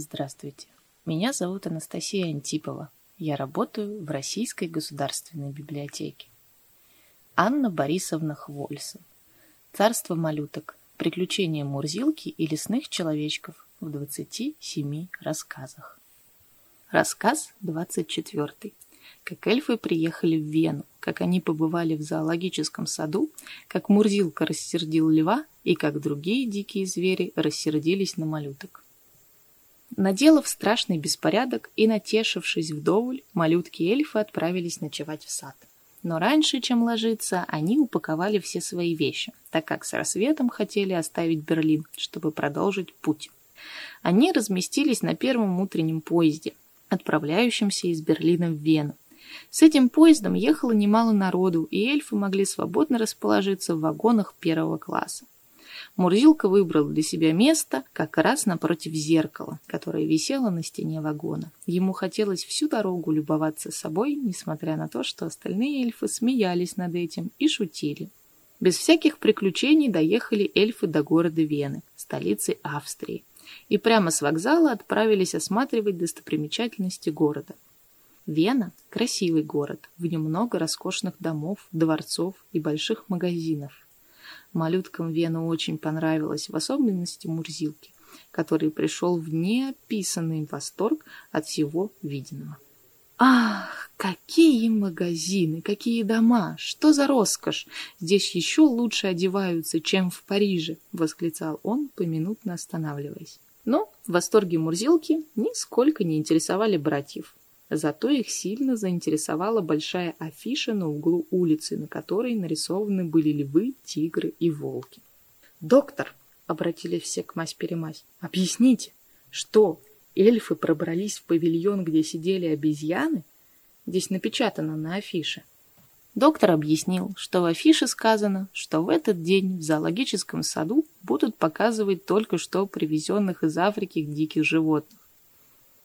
Здравствуйте. Меня зовут Анастасия Антипова. Я работаю в Российской государственной библиотеке. Анна Борисовна Хвольсон. Царство малюток. Приключения Мурзилки и лесных человечков в 27 рассказах. Рассказ 24. Как эльфы приехали в Вену, как они побывали в зоологическом саду, как Мурзилка рассердил льва и как другие дикие звери рассердились на малюток. Наделав страшный беспорядок и натешившись вдоволь, малютки-эльфы отправились ночевать в сад. Но раньше, чем ложиться, они упаковали все свои вещи, так как с рассветом хотели оставить Берлин, чтобы продолжить путь. Они разместились на первом утреннем поезде, отправляющемся из Берлина в Вену. С этим поездом ехало немало народу, и эльфы могли свободно расположиться в вагонах первого класса. Мурзилка выбрал для себя место как раз напротив зеркала, которое висело на стене вагона. Ему хотелось всю дорогу любоваться собой, несмотря на то, что остальные эльфы смеялись над этим и шутили. Без всяких приключений доехали эльфы до города Вены, столицы Австрии, и прямо с вокзала отправились осматривать достопримечательности города. Вена – красивый город, в нем много роскошных домов, дворцов и больших магазинов. Малюткам Вена очень понравилась, в особенности Мурзилке, который пришел в неописанный восторг от всего виденного. «Ах, какие магазины, какие дома! Что за роскошь! Здесь еще лучше одеваются, чем в Париже!» — восклицал он, поминутно останавливаясь. Но в восторге Мурзилки нисколько не интересовали братьев. Зато их сильно заинтересовала большая афиша на углу улицы, на которой нарисованы были львы, тигры и волки. «Доктор!» — обратились все к мась-перемась. «Объясните, что, эльфы пробрались в павильон, где сидели обезьяны?» Здесь напечатано на афише. Доктор объяснил, что в афише сказано, что в этот день в зоологическом саду будут показывать только что привезенных из Африки диких животных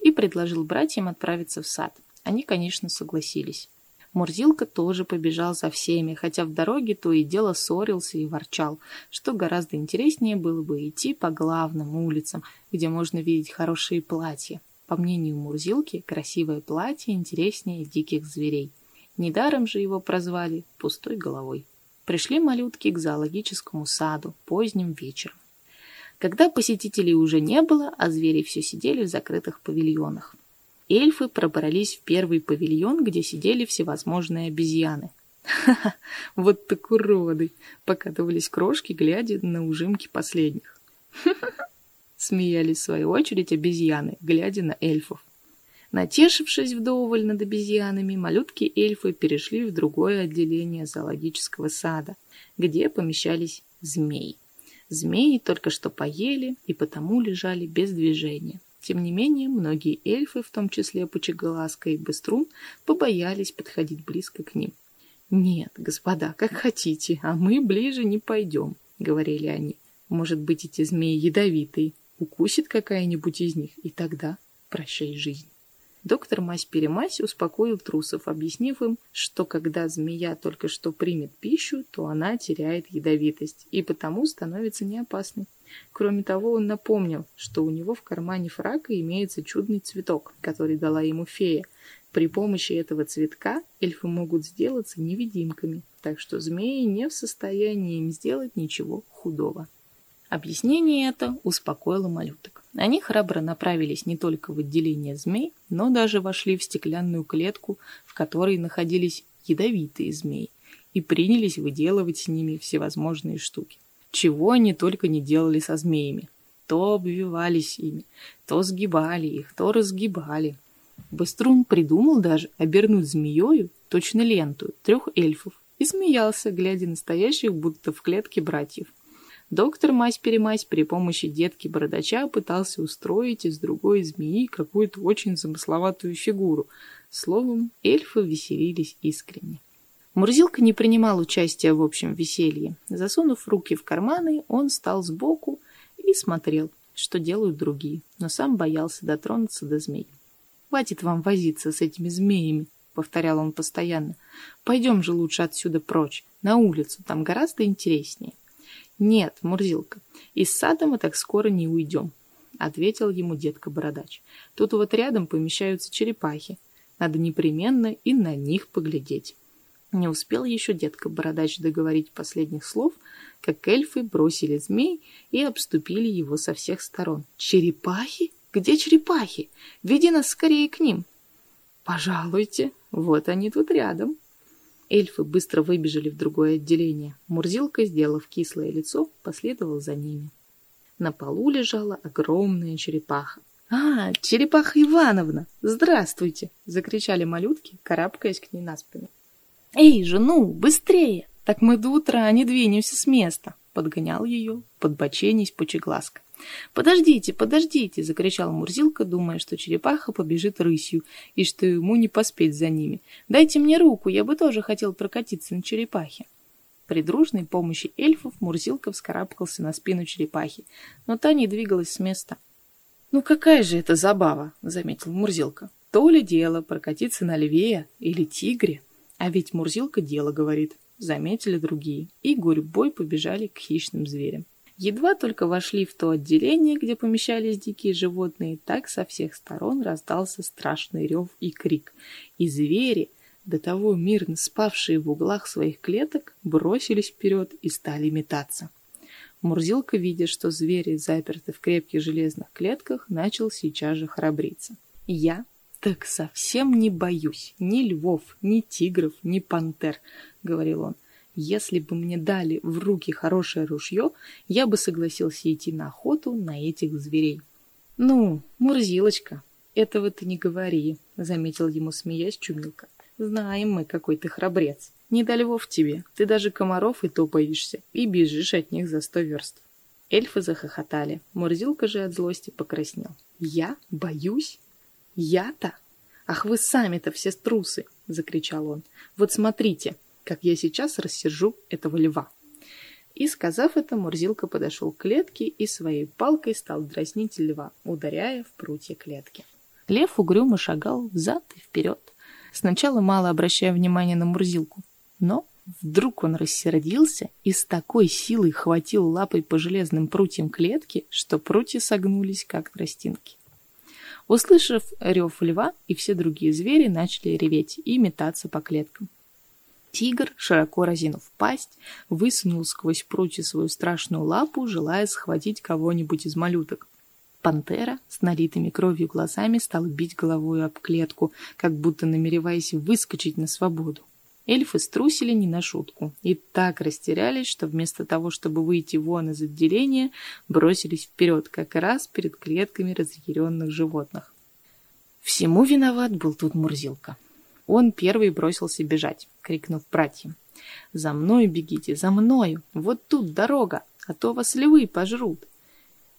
и предложил братьям отправиться в сад. Они, конечно, согласились. Мурзилка тоже побежал за всеми, хотя в дороге то и дело ссорился и ворчал, что гораздо интереснее было бы идти по главным улицам, где можно видеть хорошие платья. По мнению Мурзилки, красивое платье интереснее диких зверей. Недаром же его прозвали «пустой головой». Пришли малютки к зоологическому саду поздним вечером когда посетителей уже не было, а звери все сидели в закрытых павильонах. Эльфы пробрались в первый павильон, где сидели всевозможные обезьяны. «Ха-ха, вот так уроды!» — покатывались крошки, глядя на ужимки последних. «Ха-ха-ха!» — смеялись в свою очередь обезьяны, глядя на эльфов. Натешившись вдоволь над обезьянами, малютки-эльфы перешли в другое отделение зоологического сада, где помещались змеи. Змеи только что поели и потому лежали без движения. Тем не менее, многие эльфы, в том числе Пучеглазка и Быструн, побоялись подходить близко к ним. «Нет, господа, как хотите, а мы ближе не пойдем», — говорили они. «Может быть, эти змеи ядовитые, укусит какая-нибудь из них, и тогда прощай жизнь». Доктор Мась-Перемась успокоил трусов, объяснив им, что когда змея только что примет пищу, то она теряет ядовитость и потому становится неопасной. Кроме того, он напомнил, что у него в кармане фрака имеется чудный цветок, который дала ему фея. При помощи этого цветка эльфы могут сделаться невидимками, так что змеи не в состоянии им сделать ничего худого. Объяснение это успокоило малюток. Они храбро направились не только в отделение змей, но даже вошли в стеклянную клетку, в которой находились ядовитые змеи, и принялись выделывать с ними всевозможные штуки. Чего они только не делали со змеями. То обвивались ими, то сгибали их, то разгибали. Быструн придумал даже обернуть змеёю точно ленту трех эльфов и смеялся, глядя на стоящих будто в клетке братьев. Доктор Мась-Перемась при помощи детки-бородача пытался устроить из другой змеи какую-то очень замысловатую фигуру. Словом, эльфы веселились искренне. Мурзилка не принимал участия в общем веселье. Засунув руки в карманы, он стал сбоку и смотрел, что делают другие, но сам боялся дотронуться до змей. «Хватит вам возиться с этими змеями», — повторял он постоянно. «Пойдем же лучше отсюда прочь, на улицу, там гораздо интереснее». «Нет, Мурзилка, из сада мы так скоро не уйдем. — ответил ему детка-бородач. «Тут вот рядом помещаются черепахи. Надо непременно и на них поглядеть». Не успел еще детка-бородач договорить последних слов, как эльфы бросили змей и обступили его со всех сторон. «Черепахи? Где черепахи? Веди нас скорее к ним!» «Пожалуйте, вот они тут рядом!» Эльфы быстро выбежали в другое отделение. Мурзилка, сделав кислое лицо, последовал за ними. На полу лежала огромная черепаха. «А, черепаха Ивановна! Здравствуйте!» — закричали малютки, карабкаясь к ней на спину. «Эй же, ну, быстрее! Так мы до утра не двинемся с места!» — подгонял ее, подбоченись пучеглазка. «Подождите, подождите!» — закричал Мурзилка, думая, что черепаха побежит рысью и что ему не поспеть за ними. «Дайте мне руку, я бы тоже хотел прокатиться на черепахе!» При дружной помощи эльфов Мурзилка вскарабкался на спину черепахи, но та не двигалась с места. «Ну какая же это забава!» — заметил Мурзилка. «То ли дело прокатиться на льве или тигре!» А ведь Мурзилка дело говорит, заметили другие, и гурьбой побежали к хищным зверям. Едва только вошли в то отделение, где помещались дикие животные, так со всех сторон раздался страшный рев и крик. И звери, до того мирно спавшие в углах своих клеток, бросились вперед и стали метаться. Мурзилка, видя, что звери заперты в крепких железных клетках, начал сейчас же храбриться. Я «Так совсем не боюсь ни львов, ни тигров, ни пантер», — говорил он. «Если бы мне дали в руки хорошее ружье, я бы согласился идти на охоту на этих зверей». «Ну, Мурзилочка, этого ты не говори», — заметил ему, смеясь Чумилка. «Знаем мы, какой ты храбрец. Не до львов тебе, ты даже комаров и то боишься, и бежишь от них за сто верст». Эльфы захохотали. Мурзилка же от злости покраснел. «Я боюсь? «Я-то? Ах вы сами-то все трусы!» — закричал он. «Вот смотрите, как я сейчас рассержу этого льва!» И, сказав это, Мурзилка подошел к клетке и своей палкой стал дразнить льва, ударяя в прутья клетки. Лев угрюмо шагал взад и вперед, сначала мало обращая внимания на Мурзилку, но вдруг он рассердился и с такой силой хватил лапой по железным прутьям клетки, что прутья согнулись, как тростинки. Услышав рев льва, и все другие звери начали реветь и метаться по клеткам. Тигр, широко разинув пасть, высунул сквозь прутья свою страшную лапу, желая схватить кого-нибудь из малюток. Пантера с налитыми кровью глазами стала бить головой об клетку, как будто намереваясь выскочить на свободу. Эльфы струсили не на шутку и так растерялись, что вместо того, чтобы выйти вон из отделения, бросились вперед, как раз перед клетками разъяренных животных. Всему виноват был тут Мурзилка. Он первый бросился бежать, крикнув братьям. «За мной бегите, за мною! Вот тут дорога, а то вас львы пожрут!»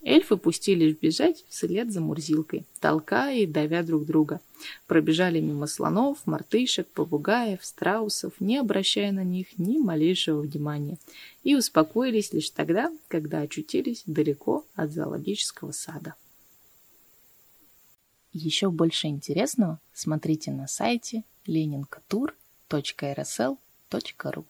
Эльфы пустились бежать вслед за Мурзилкой, толкая и давя друг друга. Пробежали мимо слонов, мартышек, попугаев, страусов, не обращая на них ни малейшего внимания, и успокоились лишь тогда, когда очутились далеко от зоологического сада. Еще больше интересного смотрите на сайте leninkatur.rsl.ru